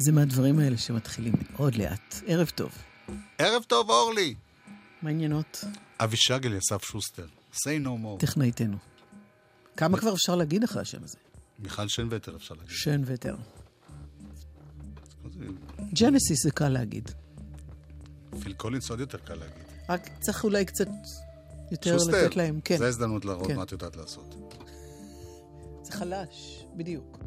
זה מהדברים האלה שמתחילים מאוד לאט. ערב טוב. ערב טוב, אורלי. מה העניינות? אבישג אליסף שוסטר, say no more. טכנאיתנו. כמה כבר אפשר להגיד אחרי השם הזה? מיכל שנווטר אפשר להגיד. שן וטר. ג'נסיס זה קל להגיד. פיל קולינס עוד יותר קל להגיד. רק צריך אולי קצת יותר שוסטר, לתת להם, כן. זו הזדמנות להראות כן. מה את יודעת לעשות. זה חלש, בדיוק.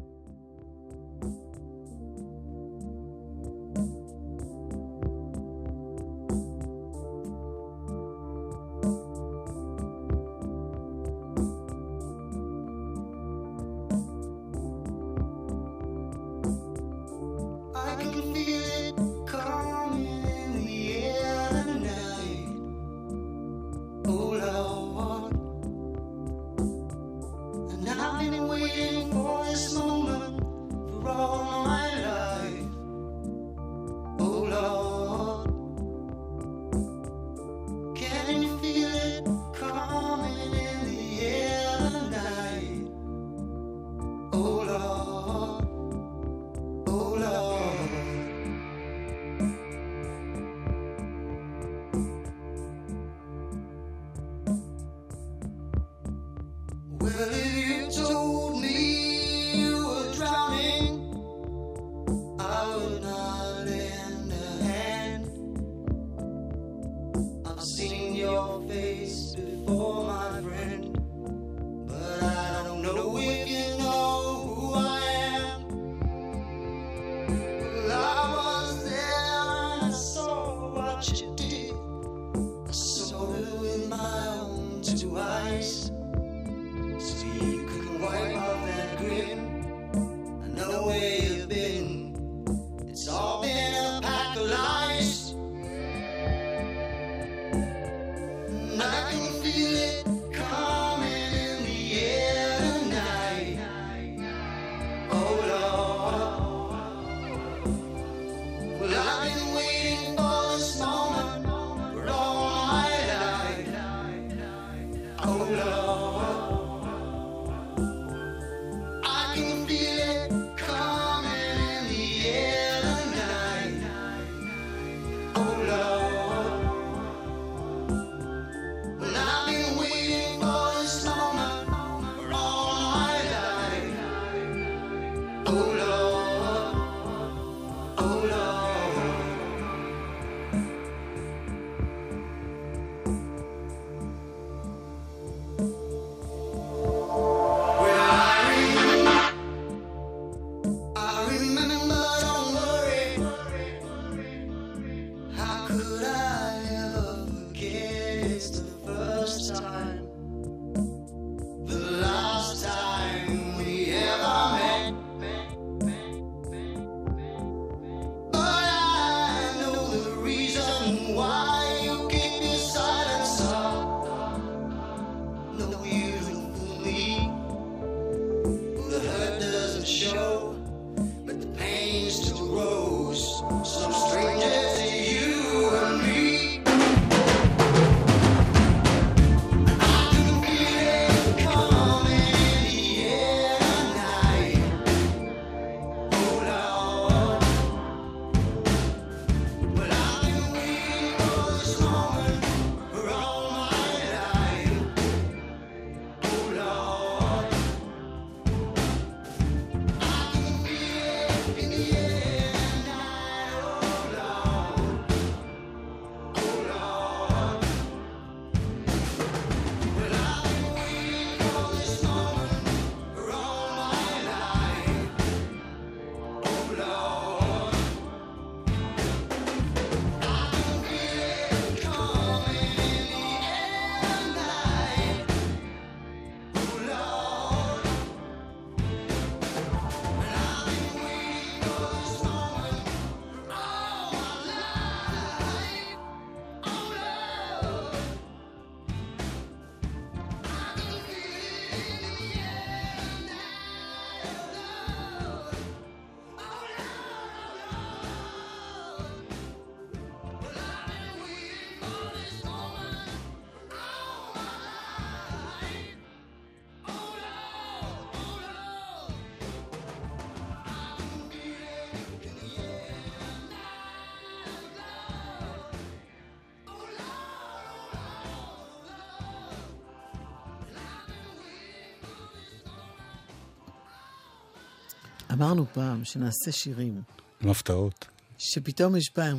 אמרנו פעם שנעשה שירים, עם הפתעות. שפתאום יש פעם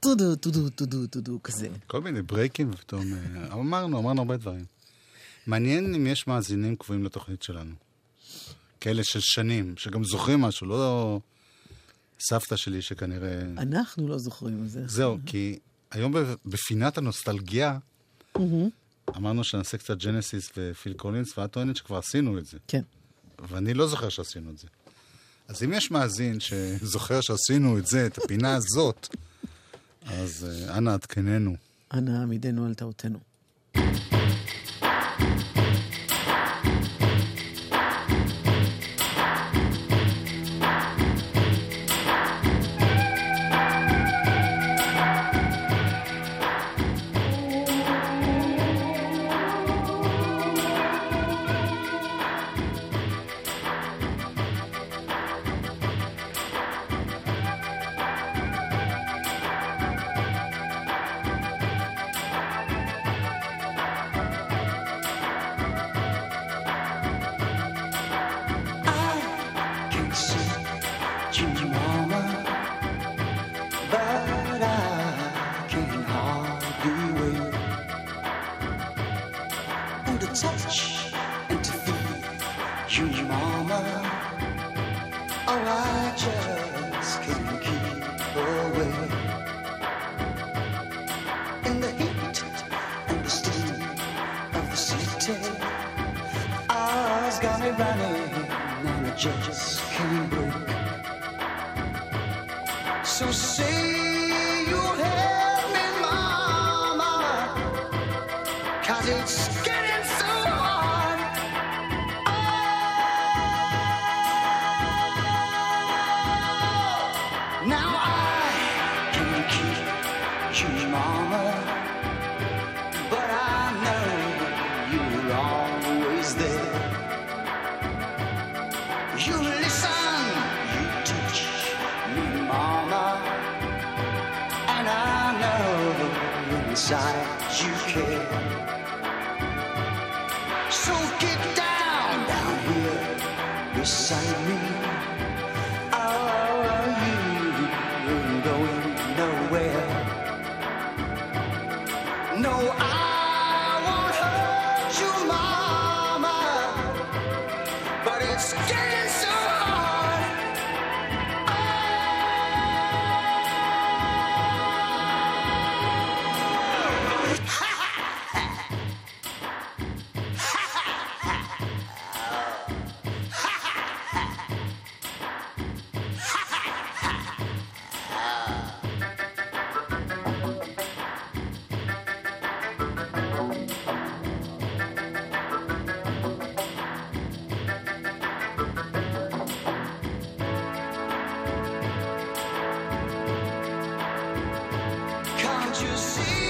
טודו, טודו, טודו, טודו, כזה. כל מיני ברייקים, ופתאום... אה, אמרנו, אמרנו הרבה דברים. מעניין אם יש מאזינים קבועים לתוכנית שלנו. כאלה של שנים, שגם זוכרים משהו, לא סבתא שלי שכנראה... אנחנו לא זוכרים את זה. זהו, כי היום בפינת הנוסטלגיה, אמרנו שנעשה קצת ג'נסיס ופיל קולינס, ואת טוענת שכבר עשינו את זה. כן. ואני לא זוכר שעשינו את זה. אז אם יש מאזין שזוכר שעשינו את זה, את הפינה הזאת, אז אה, אנא עדכננו. אנא עמידנו על טעותנו. I just can't keep away. In the heat and the steam of the city. Eyes got me running and I just can't break. You see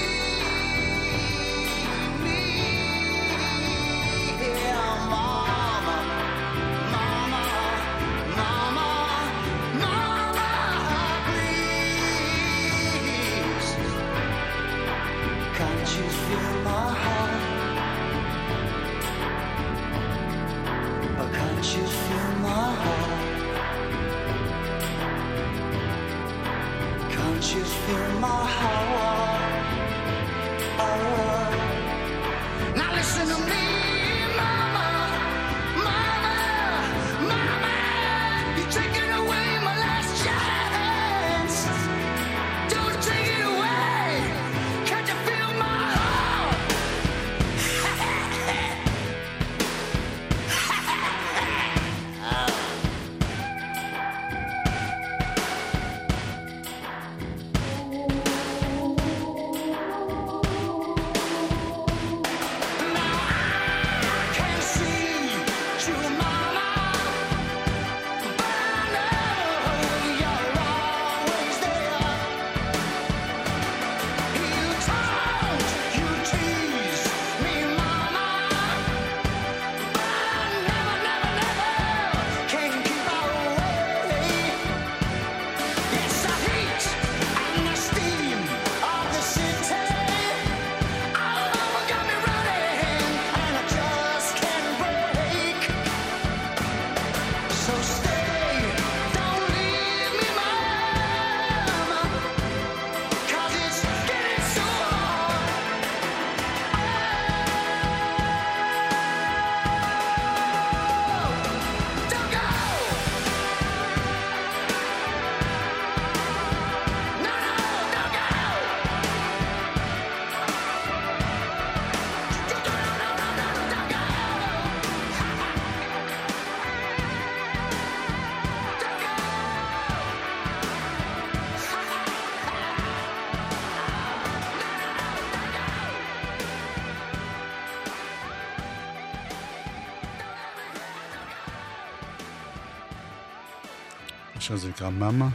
השיר הזה נקרא מאמה.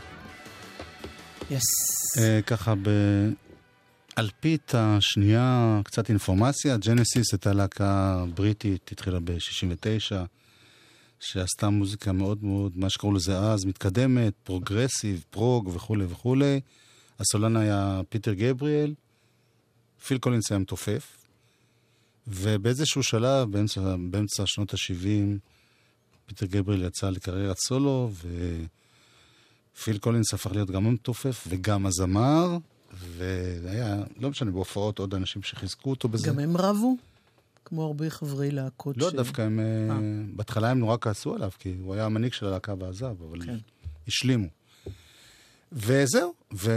Yes. אה, ככה ב... אלפית השנייה, קצת אינפורמציה, ג'נסיס הייתה להקה בריטית, התחילה ב-69, שעשתה מוזיקה מאוד מאוד, מה שקראו לזה אז, מתקדמת, progressive, prog וכולי וכולי. הסולן היה פיטר גבריאל, פיל קולינס היה מתופף, ובאיזשהו שלב, באמצע, באמצע שנות ה-70, פיטר גבריאל יצא לקריירת סולו, ופיל קולינס הפך להיות גם המתופף וגם הזמר, והיה, לא משנה, בהופעות עוד אנשים שחיזקו אותו בזה. גם הם רבו? כמו הרבה חברי להקות לא, ש... דווקא הם... אה, אה. בהתחלה הם נורא כעסו עליו, כי הוא היה המנהיג של הלהקה ועזב, אבל כן. השלימו. וזהו, ו...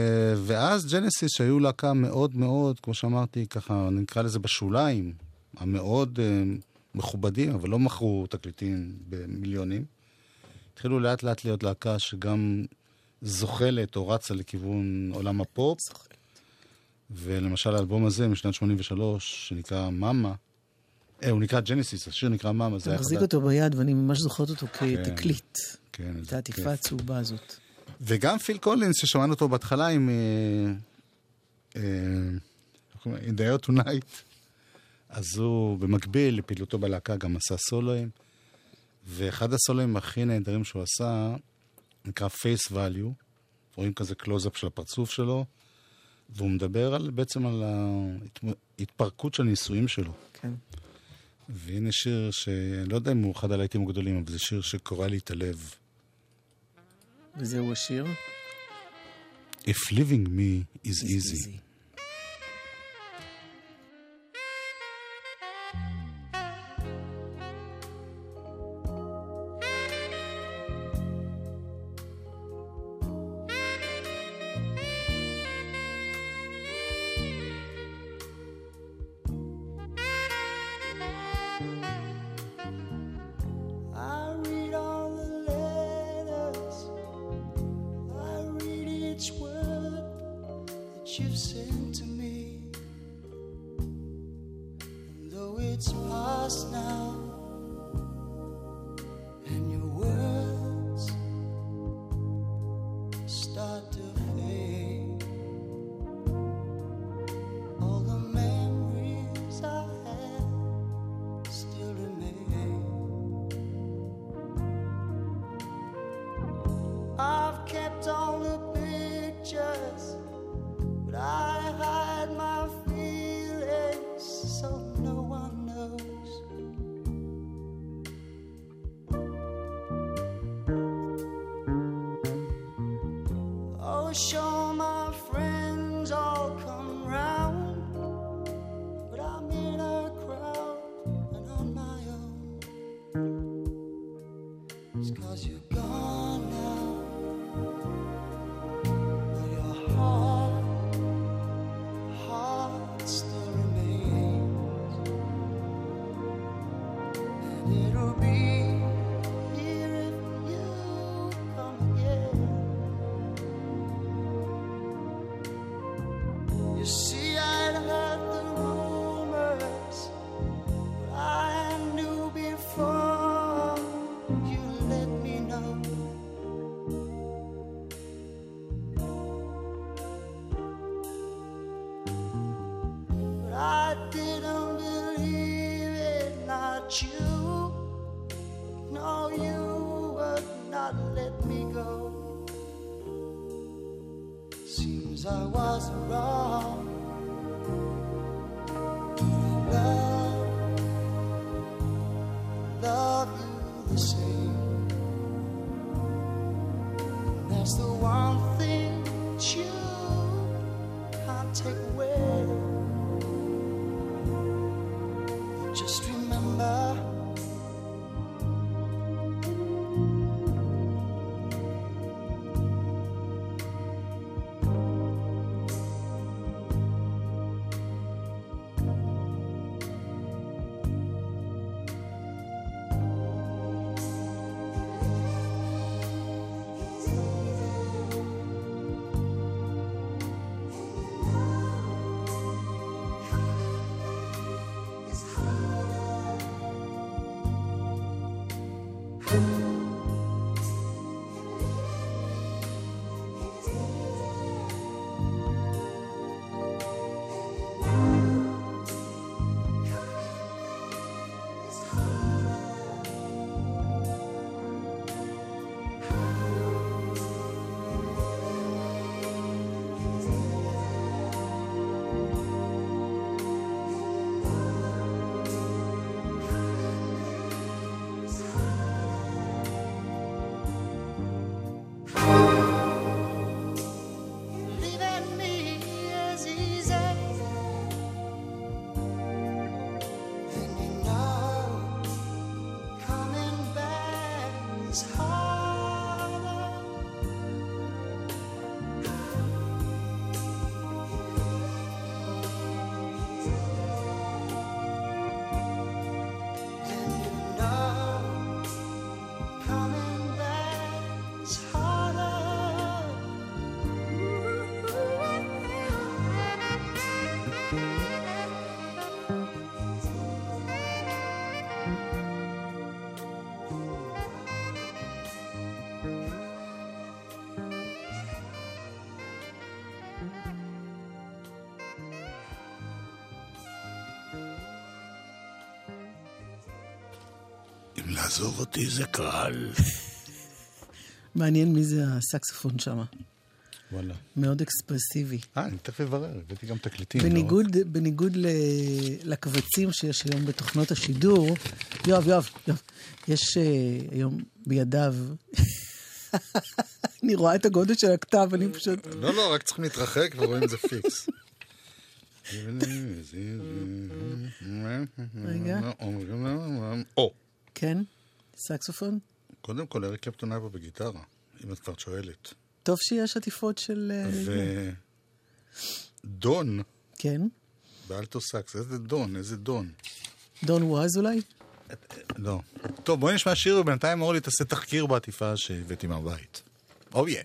ואז ג'נסיס, שהיו להקה מאוד מאוד, כמו שאמרתי, ככה נקרא לזה בשוליים, המאוד אה, מכובדים, אבל לא מכרו תקליטים במיליונים, התחילו לאט לאט להיות להקה שגם זוחלת או רצה לכיוון עולם הפופ. ולמשל האלבום הזה משנת 83, שנקרא מאמה, אה, הוא נקרא ג'נסיס, השיר נקרא מאמה, זה אתה היה מחזיק חדש. אותו ביד, ואני ממש זוכרת אותו כתקליט. כן, את העטיפה. הצהובה הזאת. וגם פיל קולינס, ששמענו אותו בהתחלה עם... אה, אה? In the Air Tonight, אז הוא במקביל לפעילותו בלהקה גם עשה סולואים, ואחד הסולואים הכי נהדרים שהוא עשה, נקרא Face Value, רואים כזה קלוזאפ של הפרצוף שלו, והוא מדבר על, בעצם על ההתפרקות של הנישואים שלו. כן. והנה שיר שאני לא יודע אם הוא אחד הלהיטים הגדולים, אבל זה שיר שקורע לי את הלב. וזהו השיר. If living me is easy. I not to that's the one thing you can't take away. Just לעזוב אותי זה קל. מעניין מי זה הסקסופון שם. וואלה. מאוד אקספרסיבי. אה, אני תכף אברר, הבאתי גם תקליטים. בניגוד, בניגוד ל, לקבצים שיש היום בתוכנות השידור, יואב, יואב, יואב, יש אה, היום בידיו, אני רואה את הגודל של הכתב, אני פשוט... לא? לא, לא, רק צריכים להתרחק ורואים את זה פיקס. רגע. או? סקסופון? קודם כל, אריק קפטון היה פה בגיטרה, אם את כבר שואלת. טוב שיש עטיפות של... אה, ודון, כן. באלטו סקס, איזה דון, איזה דון. דון ווז אולי? לא. טוב, בואי נשמע שיר ובינתיים אורלי תעשה תחקיר בעטיפה שהבאתי מהבית. Oh אוי.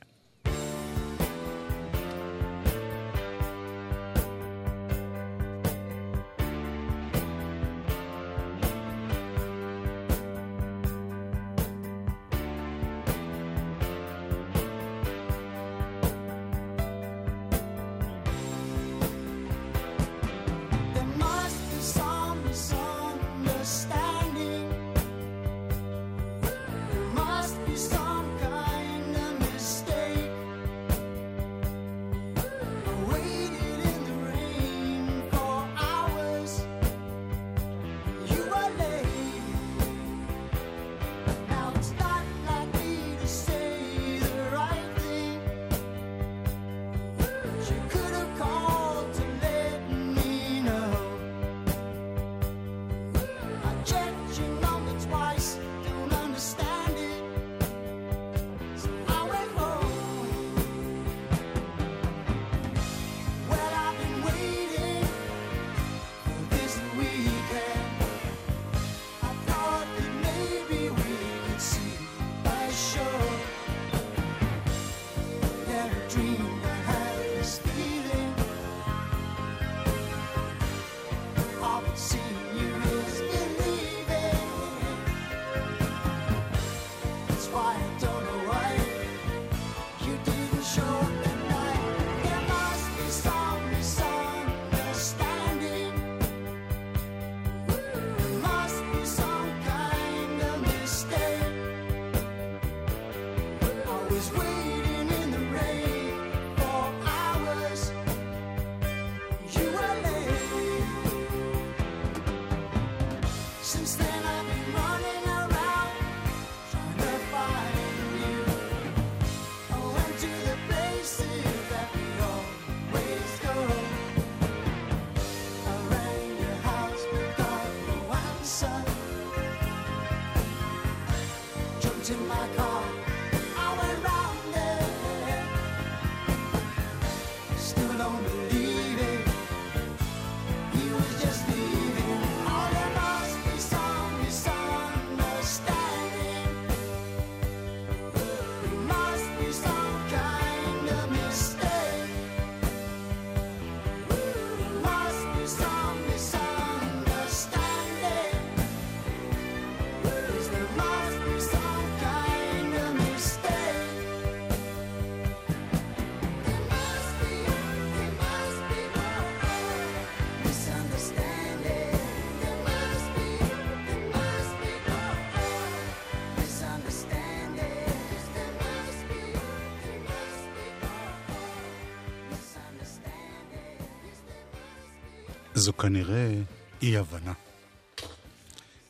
זו כנראה אי-הבנה.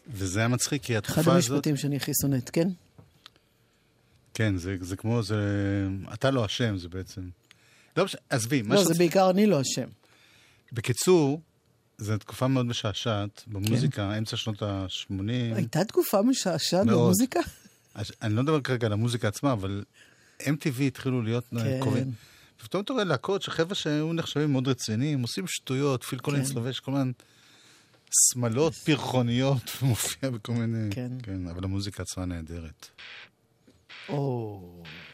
וזה היה מצחיק, כי אחד התקופה הזאת... המשפטים שאני הכי שונאת, כן? כן, זה, זה כמו, זה... אתה לא אשם, זה בעצם... לא עזבי, מה לא, שרציתי- זה בעיקר אני לא אשם. בקיצור, זו תקופה מאוד משעשעת במוזיקה, אמצע שנות ה-80. הייתה תקופה משעשעת מאוד. במוזיקה? אני לא מדבר כרגע על המוזיקה עצמה, אבל MTV התחילו להיות כן. קרובים. ופתאום אתה רואה להקות שחבר'ה שהיו נחשבים מאוד רציניים, עושים שטויות, פיל קולינס כן. לובש כל מיני שמלות פרחוניות, ומופיע בכל מיני... כן. כן, אבל המוזיקה עצמה נהדרת. או... by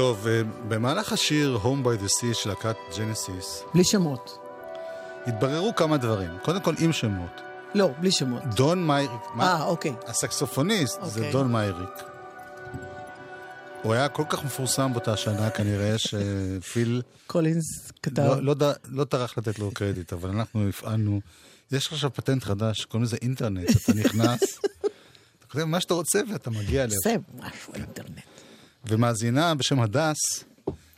טוב, אה, במהלך השיר Home by the Sea של להקת ג'נסיס, בלי שמות. התבררו כמה דברים. קודם כל, עם שמות. לא, בלי שמות. דון מייריק? אה, אוקיי. הסקסופוניסט זה אוקיי. דון מייריק. הוא היה כל כך מפורסם באותה שנה, כנראה שפיל קולינס כתב. לא, לא, לא טרח לתת לו קרדיט, אבל אנחנו הפעלנו. יש עכשיו פטנט חדש, קוראים לזה אינטרנט. אתה נכנס, אתה כותב מה שאתה רוצה ואתה מגיע אליה. עושה משהו אינטרנט. ומאזינה בשם הדס,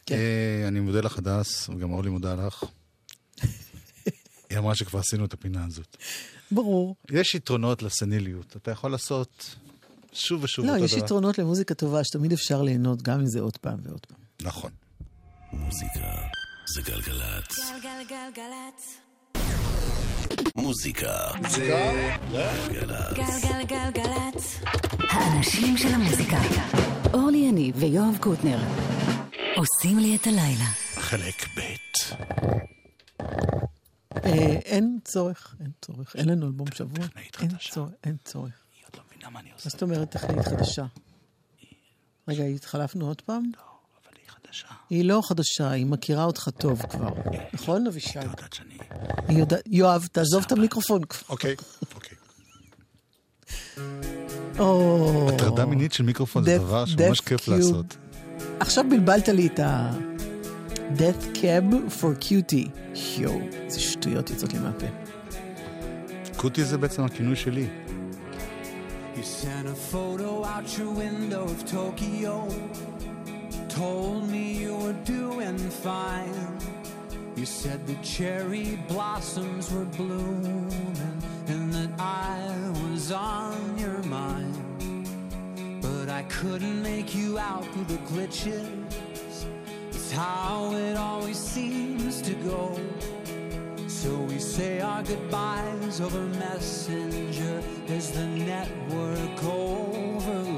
כן. אה, אני מודה לך הדס, וגם אורלי מודה לך. היא אמרה שכבר עשינו את הפינה הזאת. ברור. יש יתרונות לסניליות, אתה יכול לעשות שוב ושוב לא, אותו יש דבר. יתרונות למוזיקה טובה שתמיד אפשר ליהנות גם אם זה עוד פעם ועוד פעם. נכון. מוזיקה זה גלגלצ. גלגלגלגלצ. מוזיקה גלגלגלגלצ. האנשים של המוזיקה. אורלי יניב ויואב קוטנר. עושים לי את הלילה. חלק ב' אה, אין צורך, אין צורך. אין לנו אלבום שבוע. אין. צורך, אין צורך. היא עוד לא מבינה מה אני עושה. מה זאת אומרת טכנאית חדשה? רגע, התחלפנו עוד פעם? לא, חדשה. היא לא חדשה, היא מכירה אותך טוב כבר. נכון, אבישי? היא יודעת שאני... היא יודעת... יואב, תעזוב את המיקרופון כבר. אוקיי, אוקיי. או... הטרדה מינית של מיקרופון זה דבר שממש כיף. לעשות. עכשיו בלבלת לי את ה... death cab for cutie. יואו, איזה שטויות יוצאות לי מהפה. קוטי זה בעצם הכינוי שלי. You sent a photo out your window of Tokyo. Told me you were doing fine. You said the cherry blossoms were blooming and that I was on your mind. But I couldn't make you out through the glitches. It's how it always seems to go. So we say our goodbyes over Messenger as the network overloads.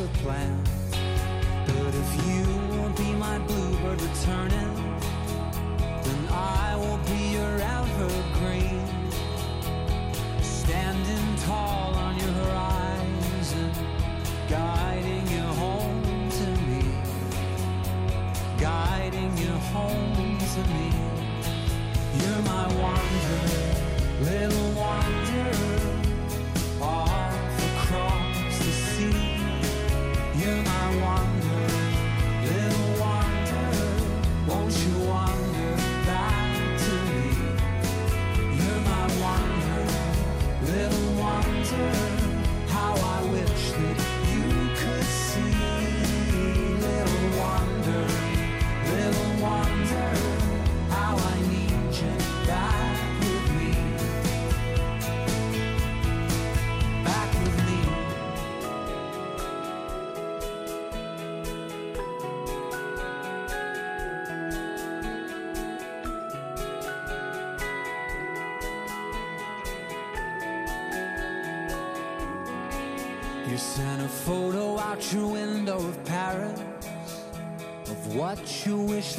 The plan. But if you won't be my bluebird returning, then I will be your evergreen. Standing tall on your horizon, guiding you home to me. Guiding you home to me. You're my wanderer, little wanderer,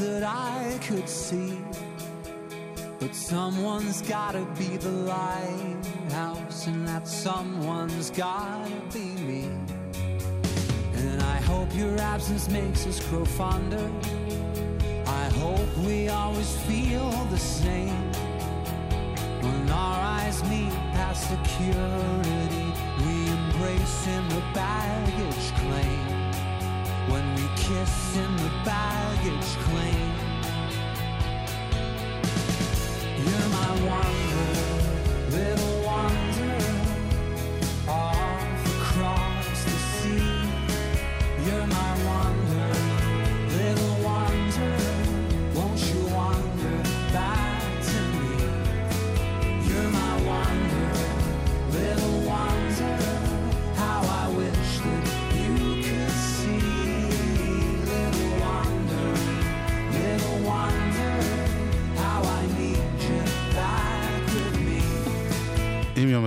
that I could see. But someone's gotta be the lighthouse, and that someone's gotta be me. And I hope your absence makes us grow fonder. I hope we always feel the same. When our eyes meet past security, we embrace in the baggage claim. When we kiss in the baggage claim. You're my wanderer.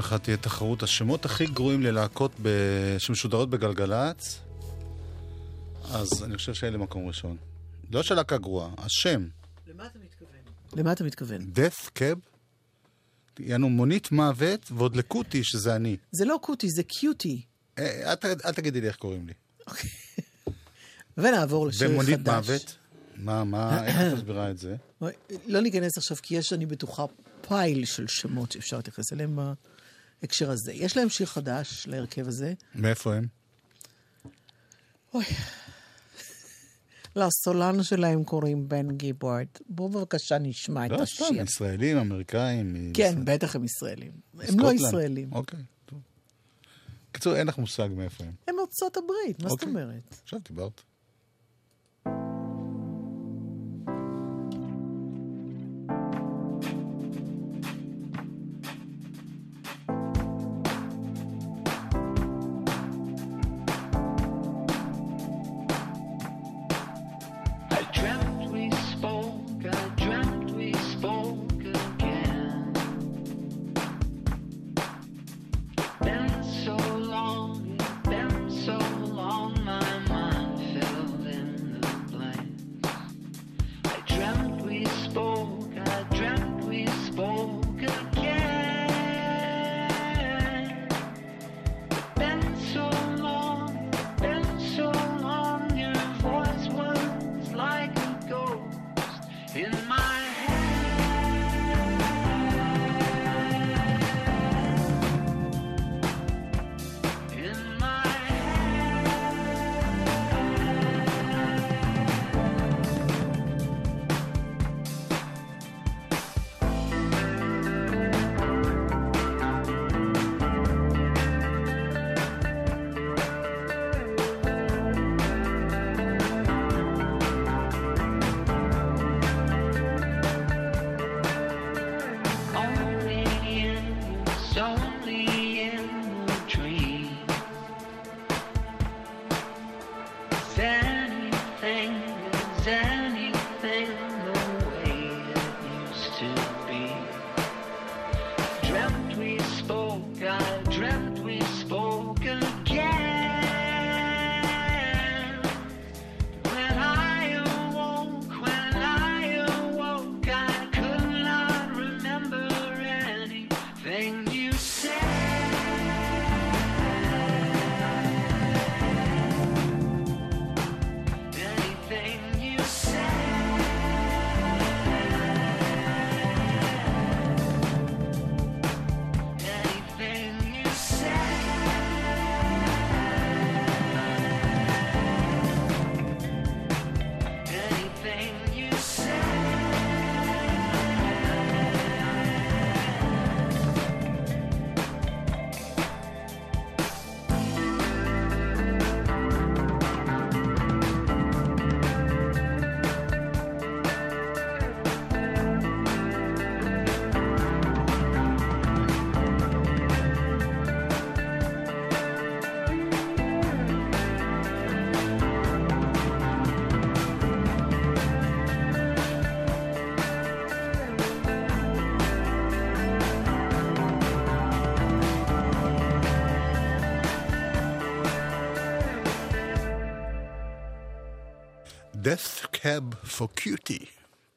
יום אחד תהיה תחרות השמות הכי גרועים ללהקות ב... שמשודרות בגלגלצ, אז אני חושב שאלה מקום ראשון. לא של להקה גרועה, השם, למה אתה מתכוון? למה אתה מתכוון? death cab, יענו מונית מוות, ועוד לקוטי, שזה אני. זה לא קוטי, זה קיוטי. אה, אל, אל תגידי לי איך קוראים לי. ונעבור לשיר חדש. ומונית מוות, מה, מה, איך את מסבירה את זה? לא ניכנס עכשיו, כי יש, אני בטוחה, פייל של שמות שאפשר להתייחס אליהם בהקשר הזה. יש להם שיר חדש להרכב הזה. מאיפה הם? אוי. לסולן שלהם קוראים בן גיבורד. בואו בבקשה נשמע את לא, סתם, השיר. ישראלים, אמריקאים. כן, בטח הם ישראלים. הם לא. ישראלים. אוקיי, טוב. בקיצור, אין לך מושג מאיפה הם. הם ארצות הברית, מה זאת אוקיי. אומרת? עכשיו דיברת. Cab for cutie.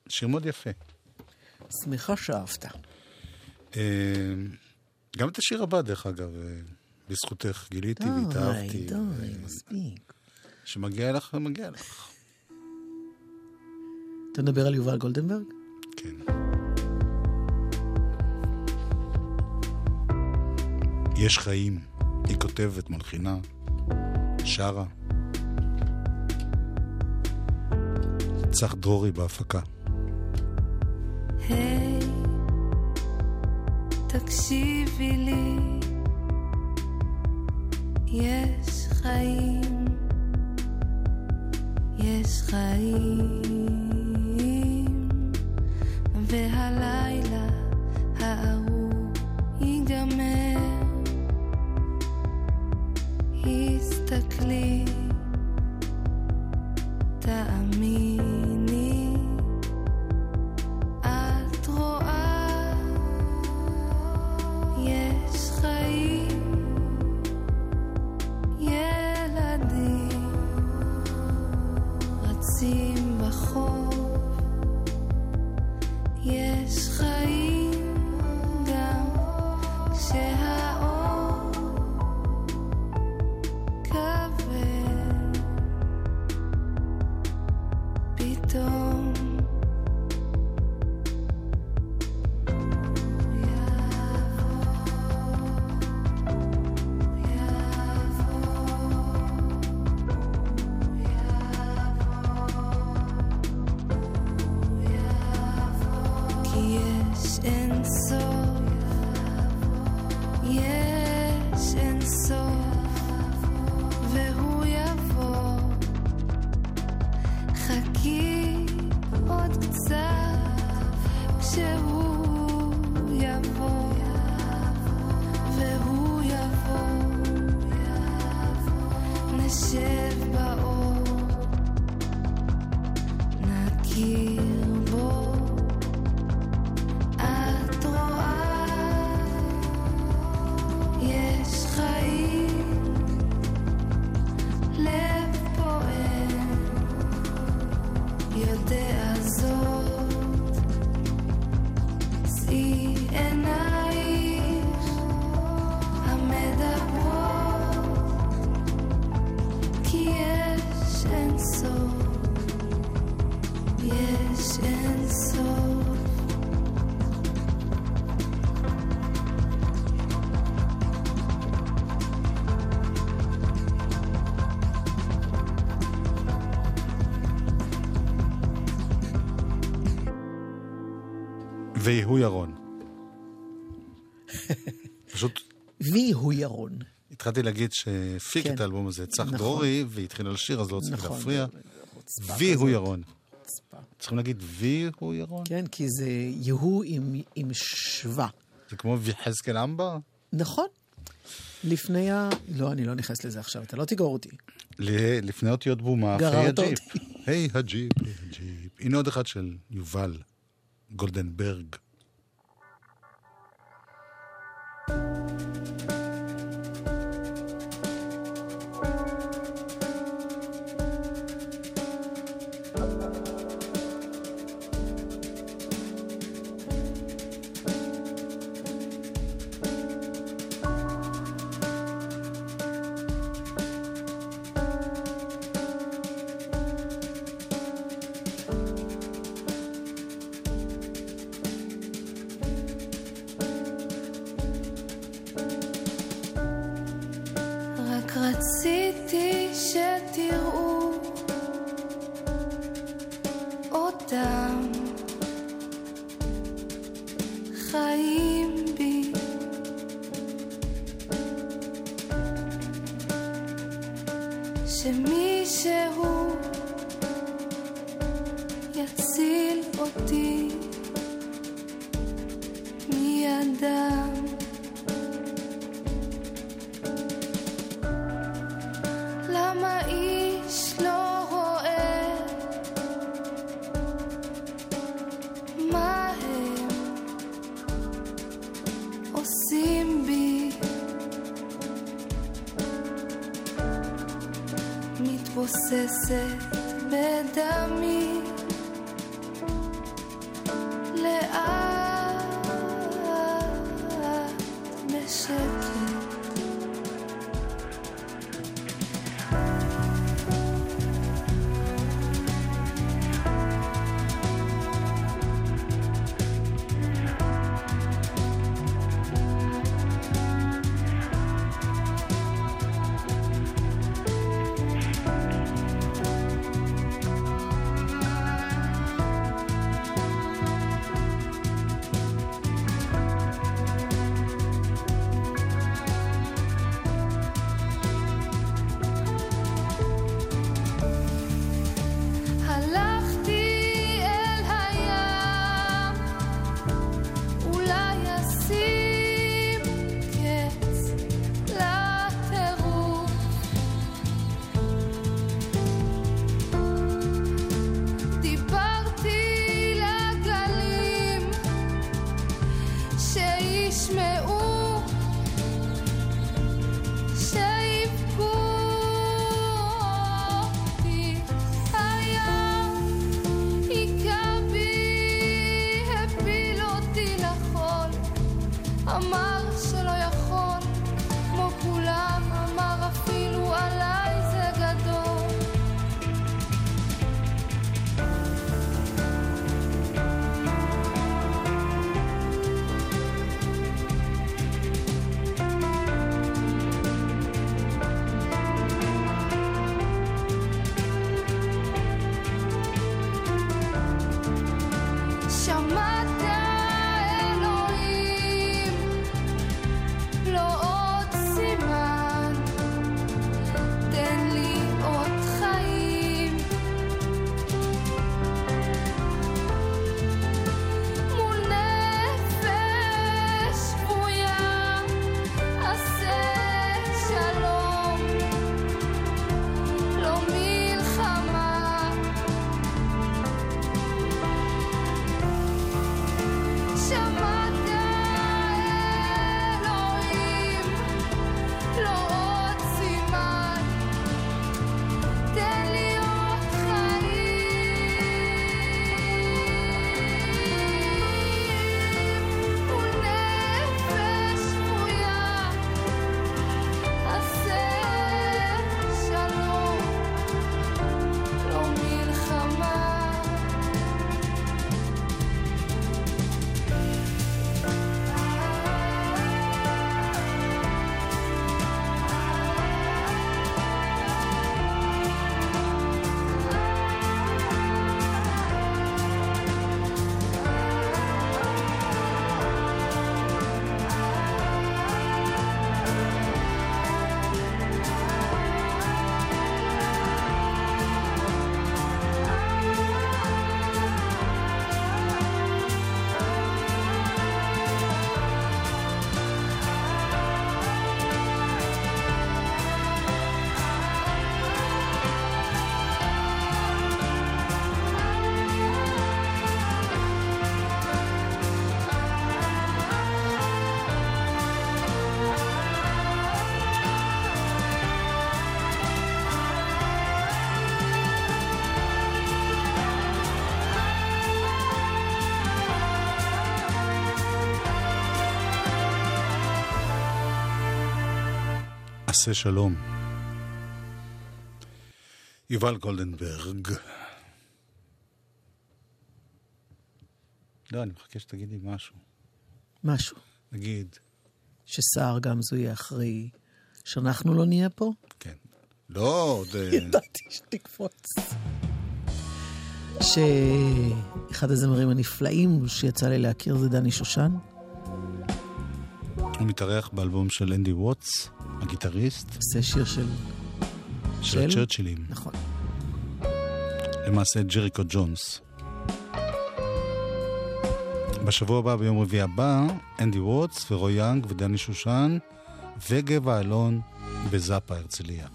שיר מאוד יפה. שמחה שאהבת. אה, גם את השיר הבא, דרך אגב, אה, בזכותך גיליתי די, והתאהבתי. די, ו- מספיק. שמגיע לך ומגיע לך. אתה מדבר על יובל גולדנברג? כן. יש חיים, היא כותבת, מלחינה, שרה. צח דרורי בהפקה. היי, תקשיבי לי, יש חיים, יש חיים, והלילה הארור ייגמר. הסתכלי, taamin ויהוא ירון. פשוט וי הוא ירון. התחלתי להגיד שהפיק כן. את האלבום הזה צח נכון. דרורי, והתחיל לשיר, אז לא רציתי נכון. להפריע. ויהוא. ירון. צריכים להגיד ויהוא ירון? כן, כי זה יהוא עם, עם שווה. זה כמו ויחזקאל אמבר? נכון. לפני ה... לא, אני לא נכנס לזה עכשיו, אתה לא תגרור אותי. ל- לפני אותיות בומה, אחרי הג'יפ. היי הג'יפ, היי הג'יפ. הנה עוד אחד של יובל גולדנברג. רק שמישהו יציל אותי מידם עשה שלום. יובל גולדנברג. לא, אני מחכה שתגידי משהו. משהו. נגיד, שסער גמזו יהיה אחרי שאנחנו לא נהיה פה? כן. לא, עוד... אה, ידעתי שתקפוץ. שאחד הזמרים הנפלאים שיצא לי להכיר זה דני שושן. הוא מתארח באלבום של אנדי ווטס, הגיטריסט, עושה שיר של... של של? הצ'רצ'ילים. נכון. למעשה ג'ריקו ג'ונס. בשבוע הבא, ביום רביעי הבא, אנדי ווטס ורוי יאנג ודני שושן וגבע אלון בזאפה הרצליה.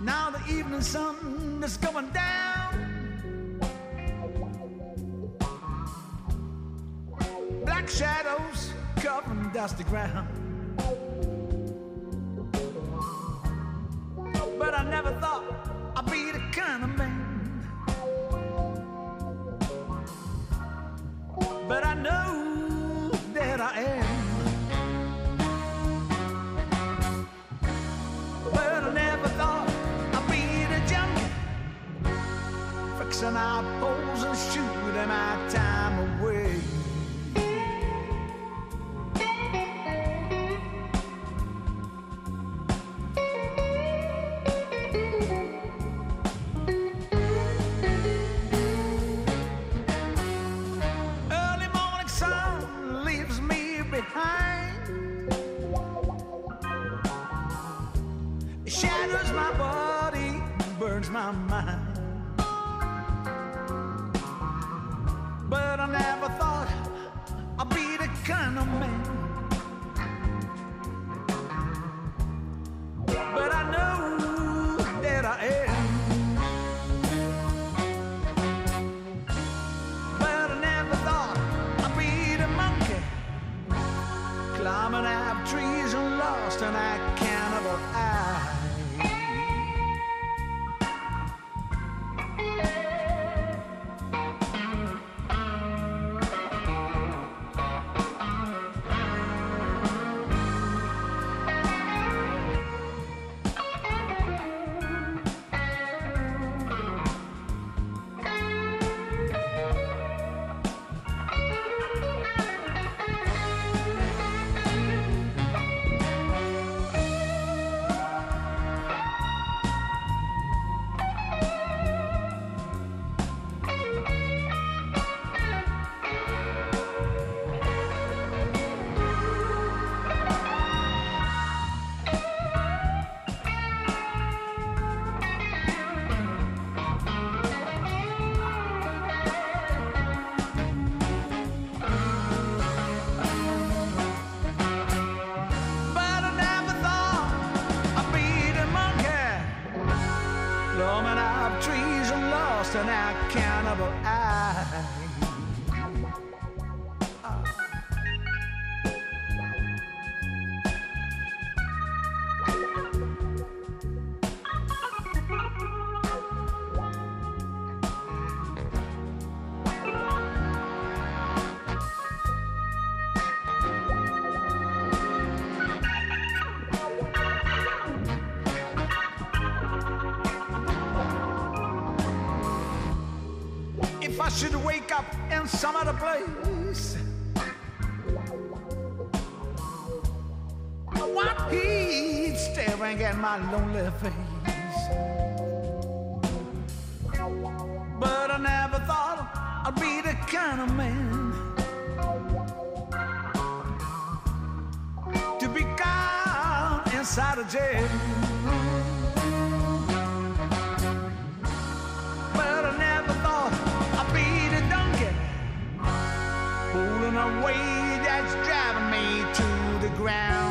Now the evening sun is going down. Black shadows covering dusty ground. But I never thought I'd be the kind of man. But I know that I am. But I never thought I'd be the junkie Fixing our poles and shooting my time staring at my lonely face. But I never thought I'd be the kind of man To be caught inside a jail. But I never thought I'd be the donkey Pulling a way that's driving me to the ground,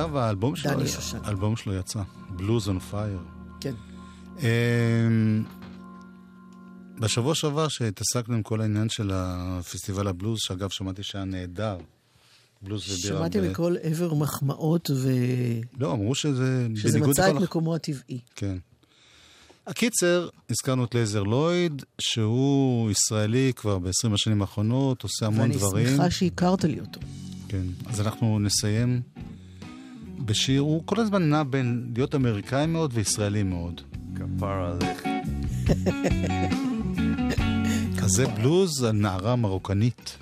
אגב, האלבום שלו, דני שושן. האלבום שלו יצא, Blues on Fire. כן. אמ, בשבוע שעבר שהתעסקנו עם כל העניין של הפסטיבל הבלוז, שאגב שמעתי שהיה נהדר, בלוז ובירה. שמעתי ב- מכל עבר מחמאות, לא, אמרו שזה בניגוד מצא את. מקומו הטבעי. כן. הקיצר, הזכרנו את לייזר לויד, שהוא ישראלי כבר ב-20 השנים האחרונות, עושה המון ואני דברים. שמחה שהכרת לי אותו. כן. אז אנחנו נסיים בשיר, הוא כל הזמן נע בין להיות אמריקאי מאוד וישראלי מאוד. כפרה עליך. כזה בלוז על נערה מרוקנית.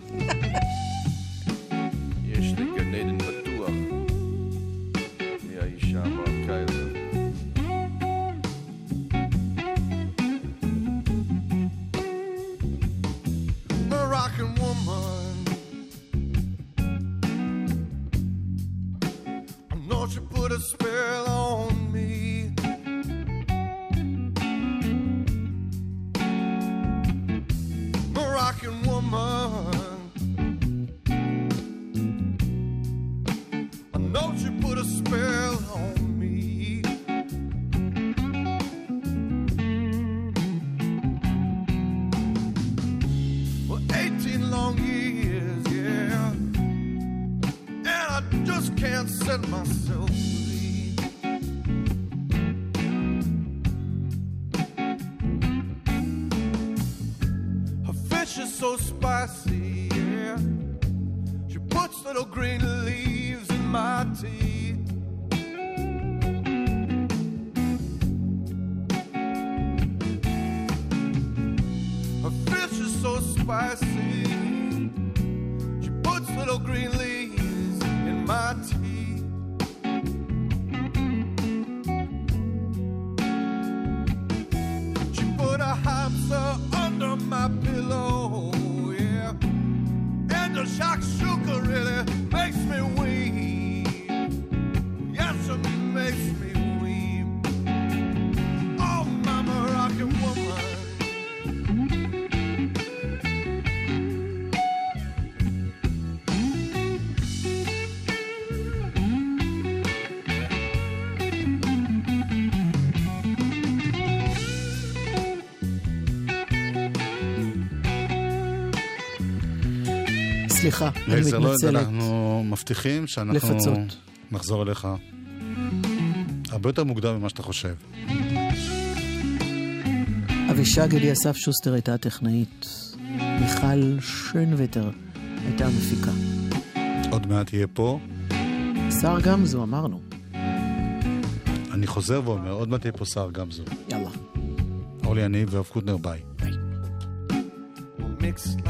fácil. סליחה, אני לייזר לויד, מתנצלת. אנחנו מבטיחים שאנחנו לפצות. נחזור אליך הרבה יותר מוקדם ממה שאתה חושב. אבישג אליסף שוסטר הייתה הטכנאית. מיכל שונווטר הייתה המפיקה. עוד מעט יהיה פה. שר גמזו, אמרנו. אני חוזר ואומר, עוד מעט יהיה פה שר גמזו. יאללה. אורלי יניב ויואב קוטנר, ביי. mixed